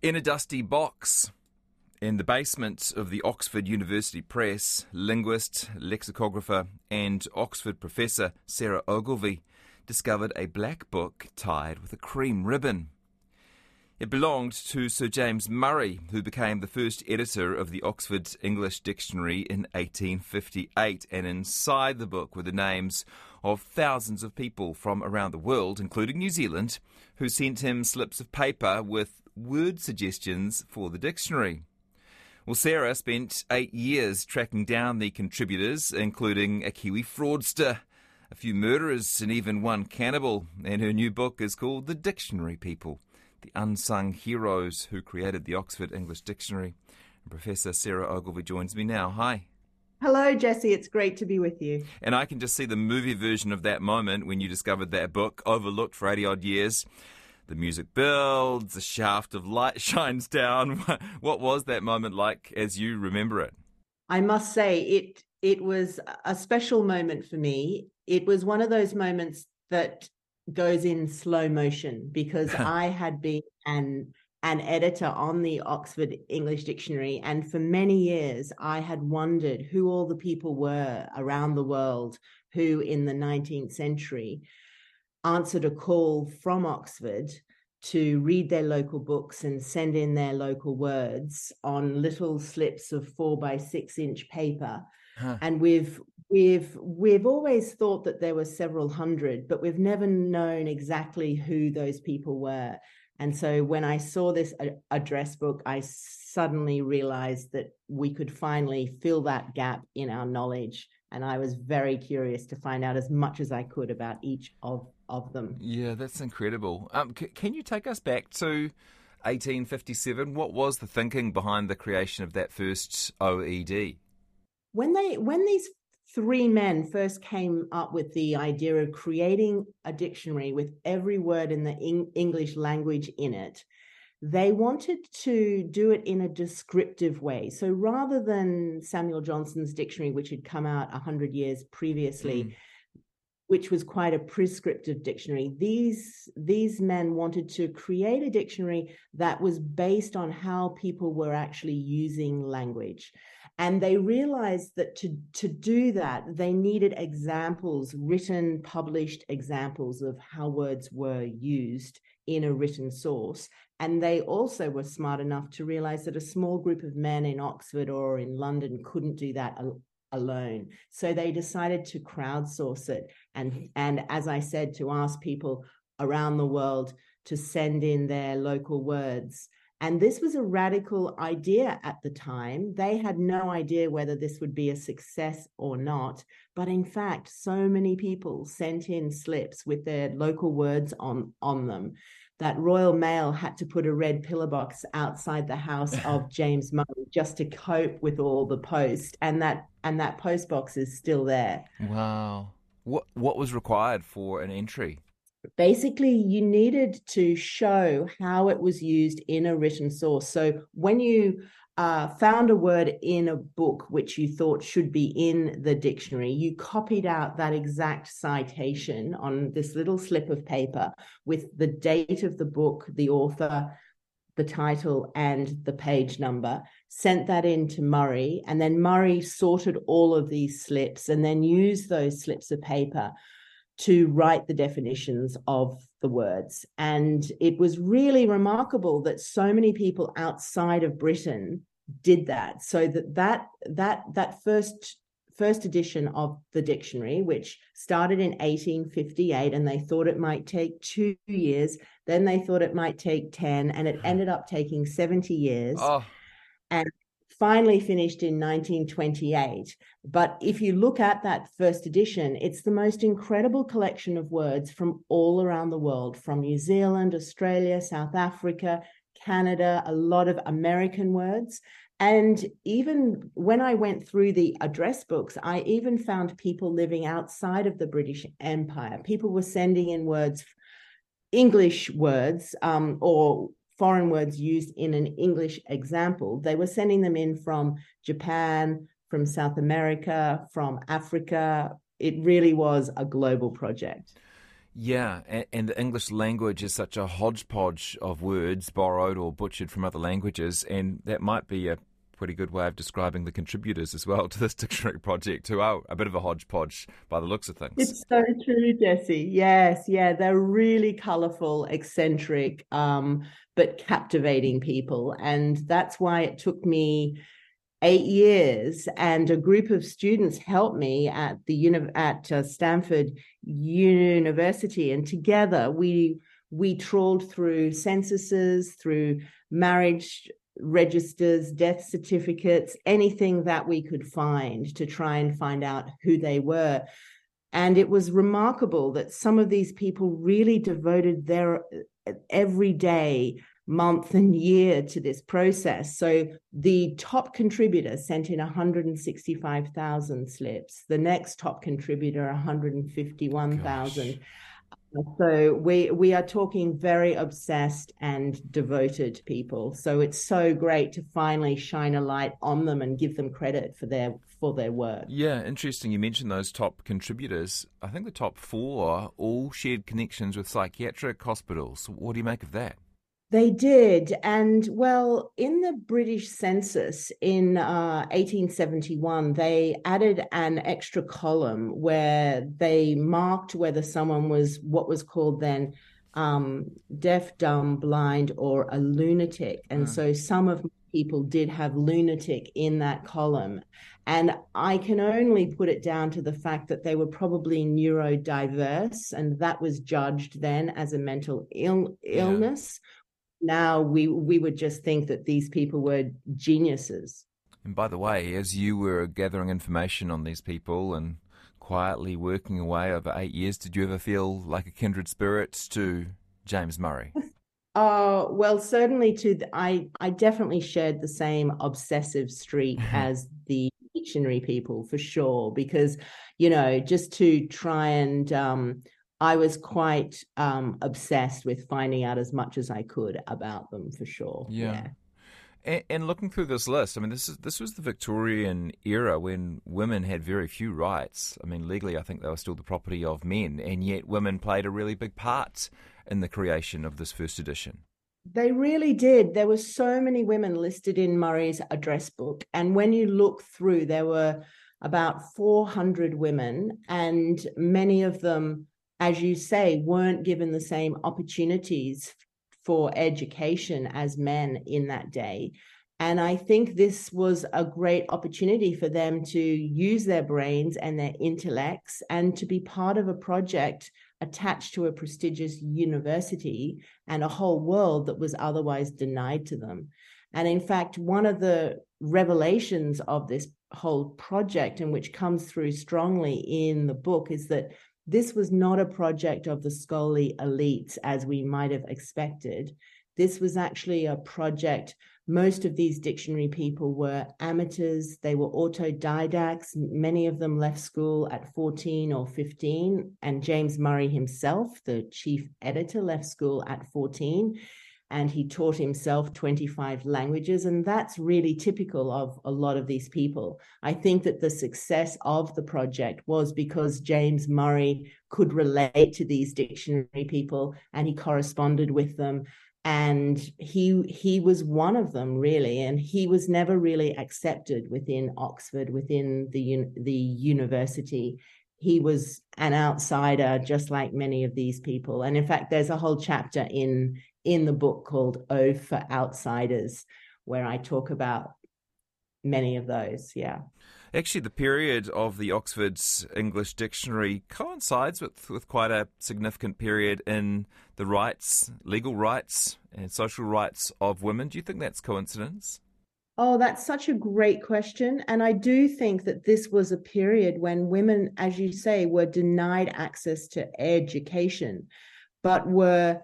In a dusty box in the basement of the Oxford University Press, linguist, lexicographer, and Oxford professor Sarah Ogilvie discovered a black book tied with a cream ribbon. It belonged to Sir James Murray, who became the first editor of the Oxford English Dictionary in 1858. And inside the book were the names of thousands of people from around the world, including New Zealand, who sent him slips of paper with word suggestions for the dictionary. Well, Sarah spent eight years tracking down the contributors, including a Kiwi fraudster, a few murderers, and even one cannibal. And her new book is called The Dictionary People The Unsung Heroes Who Created the Oxford English Dictionary. And Professor Sarah Ogilvie joins me now. Hi. Hello, Jesse. It's great to be with you. And I can just see the movie version of that moment when you discovered that book, overlooked for 80 odd years. The music builds, a shaft of light shines down. what was that moment like as you remember it? I must say it it was a special moment for me. It was one of those moments that goes in slow motion because I had been an an editor on the Oxford English Dictionary and for many years I had wondered who all the people were around the world who in the 19th century answered a call from Oxford to read their local books and send in their local words on little slips of four by six inch paper. Huh. And we've we've we've always thought that there were several hundred, but we've never known exactly who those people were. And so when I saw this address book, I suddenly realized that we could finally fill that gap in our knowledge. And I was very curious to find out as much as I could about each of of them. Yeah, that's incredible. Um, c- can you take us back to 1857? What was the thinking behind the creation of that first OED? When they when these three men first came up with the idea of creating a dictionary with every word in the English language in it, they wanted to do it in a descriptive way. So rather than Samuel Johnson's dictionary, which had come out 100 years previously, mm which was quite a prescriptive dictionary. These, these men wanted to create a dictionary that was based on how people were actually using language. And they realized that to, to do that, they needed examples, written, published examples of how words were used in a written source. And they also were smart enough to realize that a small group of men in Oxford or in London couldn't do that alone. So they decided to crowdsource it. And, and as I said, to ask people around the world to send in their local words. And this was a radical idea at the time. They had no idea whether this would be a success or not. But in fact, so many people sent in slips with their local words on, on them that Royal Mail had to put a red pillar box outside the house of James Murray just to cope with all the post, and that and that post box is still there. Wow, what what was required for an entry? Basically, you needed to show how it was used in a written source. So when you uh, found a word in a book which you thought should be in the dictionary, you copied out that exact citation on this little slip of paper with the date of the book, the author, the title, and the page number, sent that in to Murray, and then Murray sorted all of these slips and then used those slips of paper to write the definitions of the words. And it was really remarkable that so many people outside of Britain did that so that that that that first first edition of the dictionary which started in 1858 and they thought it might take 2 years then they thought it might take 10 and it ended up taking 70 years oh. and finally finished in 1928 but if you look at that first edition it's the most incredible collection of words from all around the world from New Zealand Australia South Africa Canada, a lot of American words. And even when I went through the address books, I even found people living outside of the British Empire. People were sending in words, English words, um, or foreign words used in an English example. They were sending them in from Japan, from South America, from Africa. It really was a global project. Yeah, and, the English language is such a hodgepodge of words borrowed or butchered from other languages, and that might be a pretty good way of describing the contributors as well to this dictionary project, who are a bit of a hodgepodge by the looks of things. It's so true, Jesse. Yes, yeah, they're really colourful, eccentric, um, but captivating people, and that's why it took me eight years and a group of students helped me at the uni- at uh, Stanford University and together we we trawled through censuses through marriage registers death certificates anything that we could find to try and find out who they were. And it was remarkable that some of these people really devoted their every day month and year to this process. So the top contributor sent in 165,000 slips. The next top contributor 151,000. So we we are talking very obsessed and devoted people. So it's so great to finally shine a light on them and give them credit for their for their work. Yeah, interesting. You mentioned those top contributors. I think the top four all shared connections with psychiatric hospitals. What do you make of that? They did. And well, in the British census in uh, 1871, they added an extra column where they marked whether someone was what was called then um, deaf, dumb, blind, or a lunatic. And mm. so some of people did have lunatic in that column. And I can only put it down to the fact that they were probably neurodiverse, and that was judged then as a mental Ill- illness. Yeah now we we would just think that these people were geniuses. And by the way, as you were gathering information on these people and quietly working away over eight years, did you ever feel like a kindred spirit to James Murray? Uh, well, certainly to the, I, I definitely shared the same obsessive streak as the dictionary people for sure, because, you know, just to try and um, I was quite um, obsessed with finding out as much as I could about them for sure. Yeah. yeah. And, and, looking through this list, I mean, this is this was the Victorian era when women had very few rights. I mean, legally, I think they were still the property of men, and yet women played a really big part in the creation of this first edition. They really did. There were so many women listed in Murray's address book, and when you look through, there were about 400 women, and many of them as you say, weren't given the same opportunities for education as men in that day. And I think this was a great opportunity for them to use their brains and their intellects and to be part of a project attached to a prestigious university and a whole world that was otherwise denied to them. And in fact, one of the revelations of this whole project, and which comes through strongly in the book, is that this was not a project of the scholarly elites as we might have expected. This was actually a project. Most of these dictionary people were amateurs, they were autodidacts. Many of them left school at 14 or 15. And James Murray himself, the chief editor, left school at 14 and he taught himself 25 languages. And that's really typical of a lot of these people. I think that the success of the project was because James Murray could relate to these dictionary people and he corresponded with them. And he he was one of them really, and he was never really accepted within Oxford, within the the university he was an outsider just like many of these people. And in fact there's a whole chapter in in the book called ode for outsiders where i talk about many of those yeah. Actually the period of the oxford's english dictionary coincides with, with quite a significant period in the rights legal rights and social rights of women. Do you think that's coincidence Oh, that's such a great question. And I do think that this was a period when women, as you say, were denied access to education, but were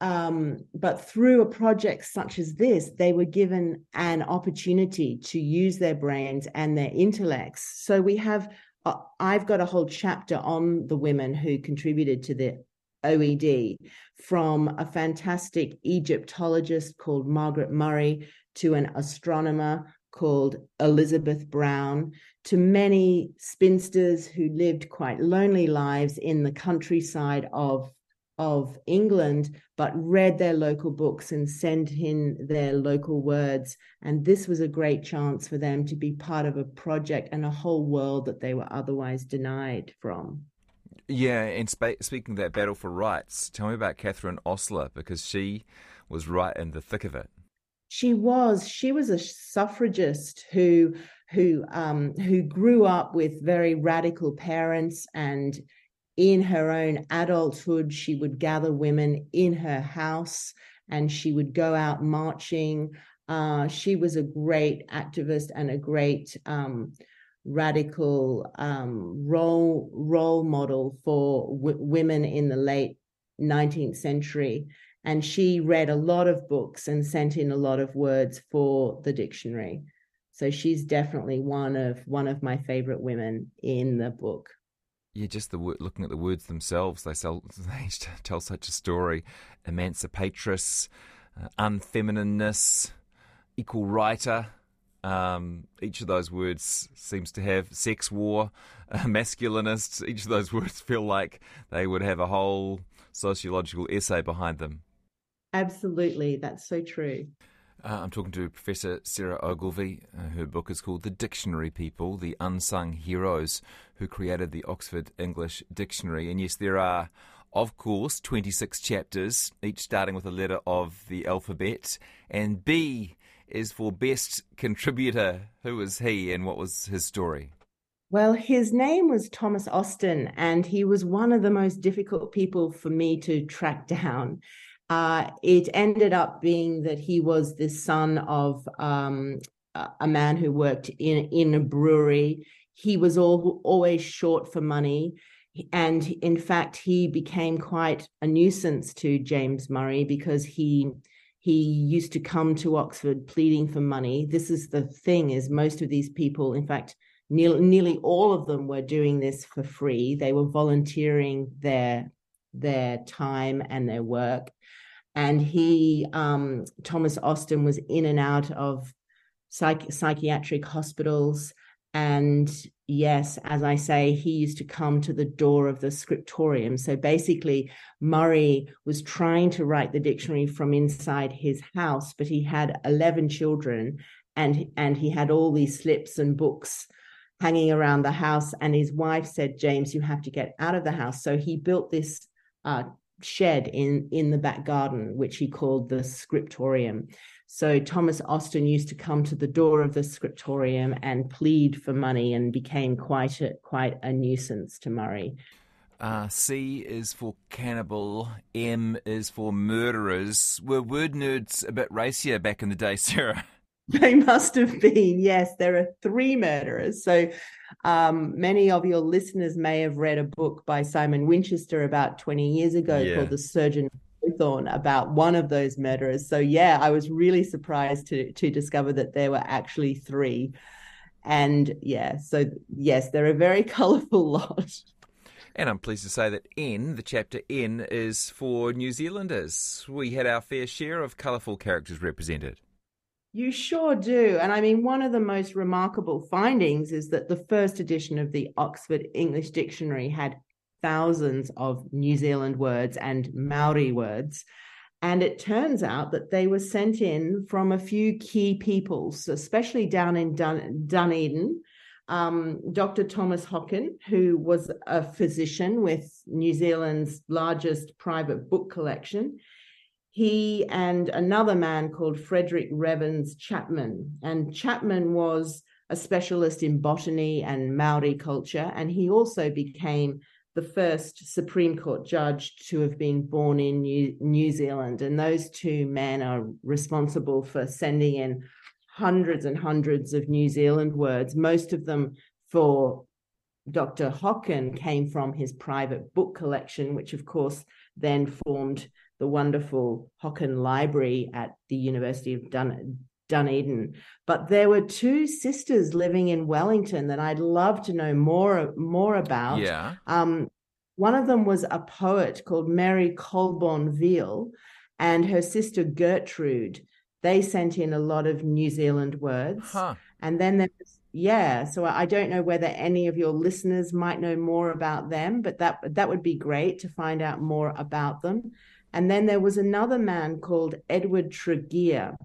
um, but through a project such as this, they were given an opportunity to use their brains and their intellects. So we have, uh, I've got a whole chapter on the women who contributed to the OED, from a fantastic Egyptologist called Margaret Murray to an astronomer called Elizabeth Brown, to many spinsters who lived quite lonely lives in the countryside of of England, but read their local books and sent in their local words. And this was a great chance for them to be part of a project and a whole world that they were otherwise denied from. Yeah, and sp- speaking of that battle for rights, tell me about Catherine Osler because she was right in the thick of it. She was. She was a suffragist who who um, who grew up with very radical parents and in her own adulthood, she would gather women in her house and she would go out marching. Uh, she was a great activist and a great um, radical um, role role model for w- women in the late 19th century. And she read a lot of books and sent in a lot of words for the dictionary. So she's definitely one of one of my favorite women in the book yeah, just the looking at the words themselves, they, sell, they tell such a story: emancipatress, uh, unfeminineness, equal writer. Um, each of those words seems to have sex war, uh, masculinist. Each of those words feel like they would have a whole sociological essay behind them. Absolutely, that's so true. Uh, I'm talking to Professor Sarah Ogilvie. Uh, her book is called The Dictionary People The Unsung Heroes Who Created the Oxford English Dictionary. And yes, there are, of course, 26 chapters, each starting with a letter of the alphabet. And B is for Best Contributor. Who was he and what was his story? Well, his name was Thomas Austin, and he was one of the most difficult people for me to track down. Uh, it ended up being that he was the son of um, a man who worked in in a brewery. He was all, always short for money, and in fact, he became quite a nuisance to James Murray because he he used to come to Oxford pleading for money. This is the thing: is most of these people, in fact, nearly, all of them, were doing this for free. They were volunteering their their time and their work and he um, thomas austin was in and out of psych- psychiatric hospitals and yes as i say he used to come to the door of the scriptorium. So basically murray was trying to write the dictionary from inside his house but he had 11 children and and he had all these slips and books hanging around the house. And his wife said james you have to get out of the house. So he built this uh, shed in in the back garden which he called the scriptorium so thomas austin used to come to the door of the scriptorium and plead for money and became quite a quite a nuisance to murray uh, C is for cannibal. M is for murderers. Were word nerds a bit racier back in the day, Sarah? They must have been. Yes, there are three murderers. So um, many of your listeners may have read a book by Simon Winchester about 20 years ago yeah. called The Surgeon About one of those murderers. So yeah, I was really surprised to to discover that there were actually three. And yeah, so yes, they're a very colorful lot. And I'm pleased to say that N, the chapter N, is for New Zealanders. We had our fair share of colourful characters represented. You sure do. And I mean, one of the most remarkable findings is that the first edition of the Oxford English Dictionary had thousands of New Zealand words and Maori words. And it turns out that they were sent in from a few key peoples, especially down in Dun- Dunedin. Um, Dr. Thomas Hocken, who was a physician with New Zealand's largest private book collection, he and another man called Frederick Revans Chapman. And Chapman was a specialist in botany and Maori culture, and he also became the first Supreme Court judge to have been born in New, New Zealand. And those two men are responsible for sending in hundreds and hundreds of New Zealand words, most of them for Dr. Hocken came from his private book collection, which of course then formed the wonderful Hocken Library at the University of Dun- Dunedin. But there were two sisters living in Wellington that I'd love to know more more about. Yeah. Um, one of them was a poet called Mary Colborne Veel, and her sister Gertrude. they sent in a lot of New Zealand words. Huh. And then there was, yeah, so I don't know whether any of your listeners might know more about them, but that that would be great to find out more about them. And then there was another man called Edward Tregear,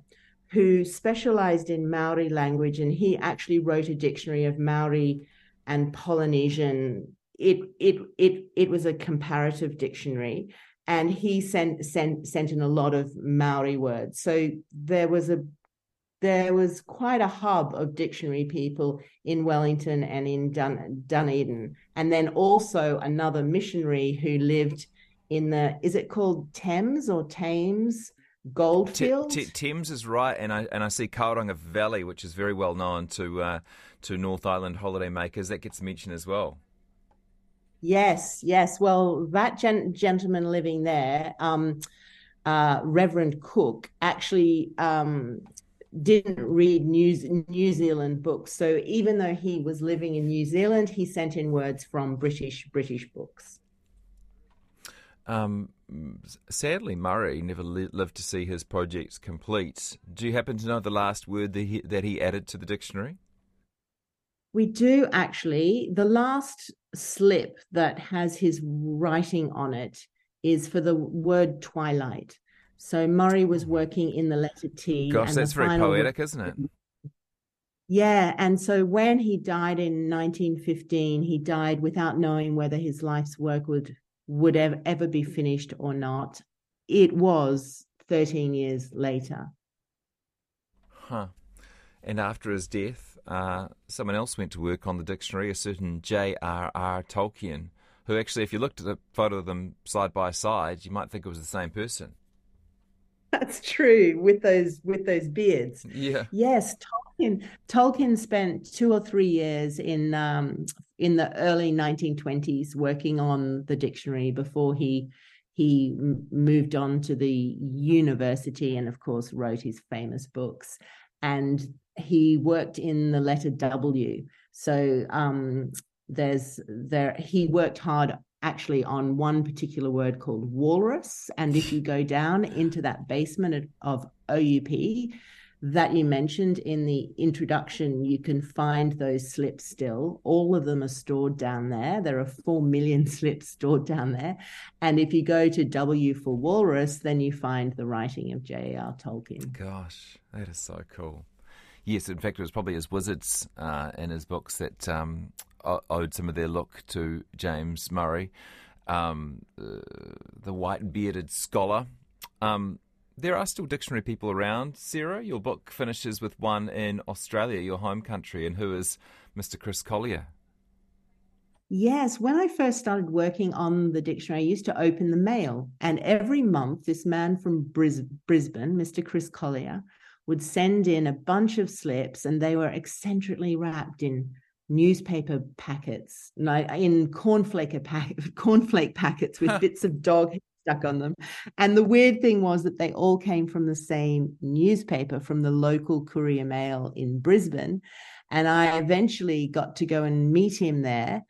who specialized in Maori language, and he actually wrote a dictionary of Maori and Polynesian. It it it it was a comparative dictionary, and he sent sent sent in a lot of Maori words. So there was a there was quite a hub of dictionary people in Wellington and in Dun- Dunedin, and then also another missionary who lived in the is it called Thames or Thames Goldfields? T- T- Thames is right, and I and I see Kauaeranga Valley, which is very well known to uh, to North Island holidaymakers. That gets mentioned as well. Yes, yes. Well, that gen- gentleman living there, um, uh, Reverend Cook, actually um, didn't read New, New Zealand books. So even though he was living in New Zealand, he sent in words from British British books. Um, sadly, Murray never li- lived to see his projects complete. Do you happen to know the last word that he, that he added to the dictionary? We do actually. The last slip that has his writing on it is for the word twilight. So Murray was mm-hmm. working in the letter T. Gosh, that's very poetic, word... isn't it? Yeah, and so when he died in 1915, he died without knowing whether his life's work would would ever, ever be finished or not. It was 13 years later. Huh. And after his death, uh, someone else went to work on the dictionary, a certain J.R.R. Tolkien, who actually, if you looked at a photo of them side by side, you might think it was the same person. That's true with those with those beards. Yeah. Yes, Tolkien. Tolkien spent two or three years in um, in the early 1920s working on the dictionary before he he moved on to the university and of course wrote his famous books and he worked in the letter w so um, there's there he worked hard actually on one particular word called walrus. And if you go down into that basement of OUP that you mentioned in the introduction, you can find those slips still. All of them are stored down there. There are 4 million slips stored down there. And if you go to W for walrus, then you find the writing of J.R. Tolkien. Gosh, that is so cool. Yes, in fact, it was probably his wizards uh, in his books that um, owed some of their look to James Murray, um, uh, the white bearded scholar. Um, there are still dictionary people around. Sarah, your book finishes with one in Australia, your home country, and who is Mr. Chris Collier? Yes, when I first started working on the dictionary, I used to open the mail, and every month, this man from Bris- Brisbane, Mr. Chris Collier, would send in a bunch of slips, and they were eccentrically wrapped in newspaper packets, in cornflake, pack, cornflake packets with bits of dog stuck on them. And the weird thing was that they all came from the same newspaper, from the local Courier Mail in Brisbane. And I eventually got to go and meet him there.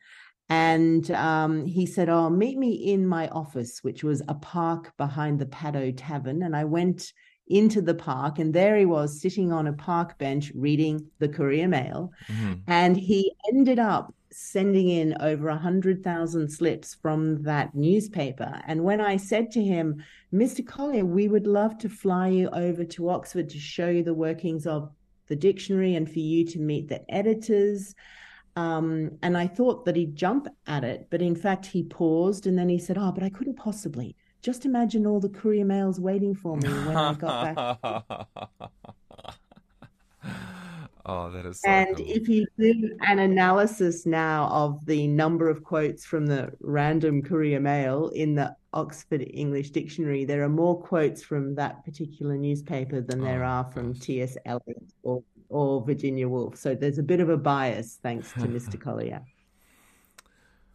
And um, he said, Oh, meet me in my office, which was a park behind the Paddo Tavern. And I went into the park, and there he was sitting on a park bench reading the Courier Mail. Mm-hmm. And he ended up sending in over a hundred thousand slips from that newspaper. And when I said to him, Mr. Collier, we would love to fly you over to Oxford to show you the workings of the dictionary and for you to meet the editors. Um, and I thought that he'd jump at it, but in fact, he paused and then he said, Oh, but I couldn't possibly just imagine all the courier mails waiting for me when I got back. oh, that is. So and cool. if you do an analysis now of the number of quotes from the random courier mail in the Oxford English Dictionary, there are more quotes from that particular newspaper than oh, there are from T.S. Eliot or or Virginia Woolf. So there's a bit of a bias thanks to Mr. Collier.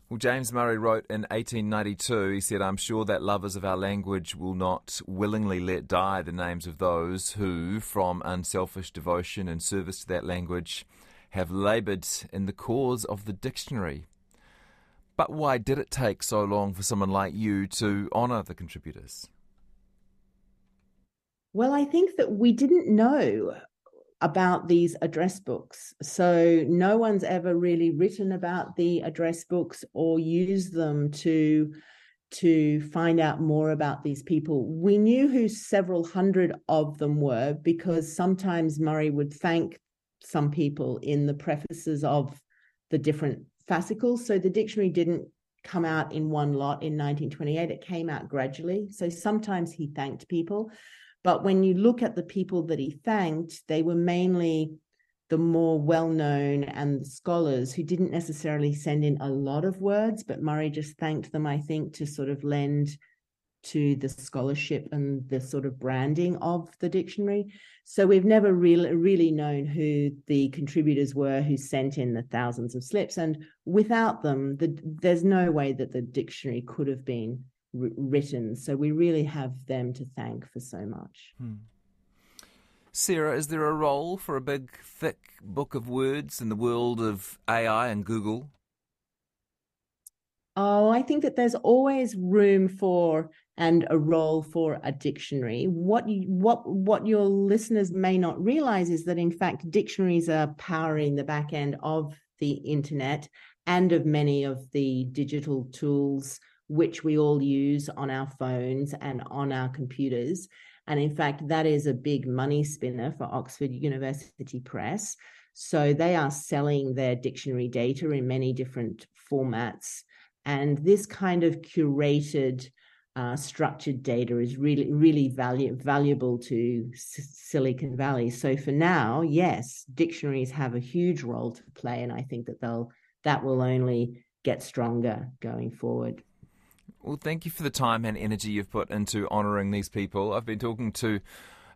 Well, James Murray wrote in 1892, he said, I'm sure that lovers of our language will not willingly let die the names of those who, from unselfish devotion and service to that language, have laboured in the cause of the dictionary. But why did it take so long for someone like you to honour the contributors? Well, I think that we didn't know about these address books. So no one's ever really written about the address books or used them to to find out more about these people. We knew who several hundred of them were because sometimes Murray would thank some people in the prefaces of the different fascicles. So the dictionary didn't come out in one lot in 1928, it came out gradually. So sometimes he thanked people. But when you look at the people that he thanked, they were mainly the more well known and the scholars who didn't necessarily send in a lot of words, but Murray just thanked them, I think, to sort of lend to the scholarship and the sort of branding of the dictionary. So we've never really really known who the contributors were who sent in the thousands of slips, and without them, the, there's no way that the dictionary could have been written. So we really have them to thank for so much. Hmm. Sarah, is there a role for a big, thick book of words in the world of AI and Google? Oh, I think that there's always room for and a role for a dictionary. What you, what what your listeners may not realize is that in fact dictionaries are powering the back end of the internet and of many of the digital tools which we all use on our phones and on our computers. And in fact, that is a big money spinner for Oxford University Press. So they are selling their dictionary data in many different formats. And this kind of curated, uh, structured data is really, really value, valuable to S- Silicon Valley. So for now, yes, dictionaries have a huge role to play, and I think that they'll that will only get stronger going forward. Well, thank you for the time and energy you've put into honouring these people. I've been talking to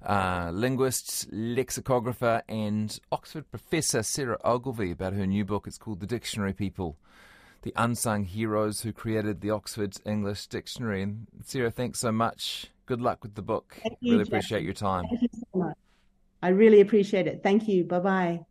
uh, linguist, lexicographer, and Oxford professor Sarah Ogilvie about her new book. It's called The Dictionary People The Unsung Heroes Who Created the Oxford English Dictionary. And Sarah, thanks so much. Good luck with the book. You, really appreciate your time. Thank you so much. I really appreciate it. Thank you. Bye bye.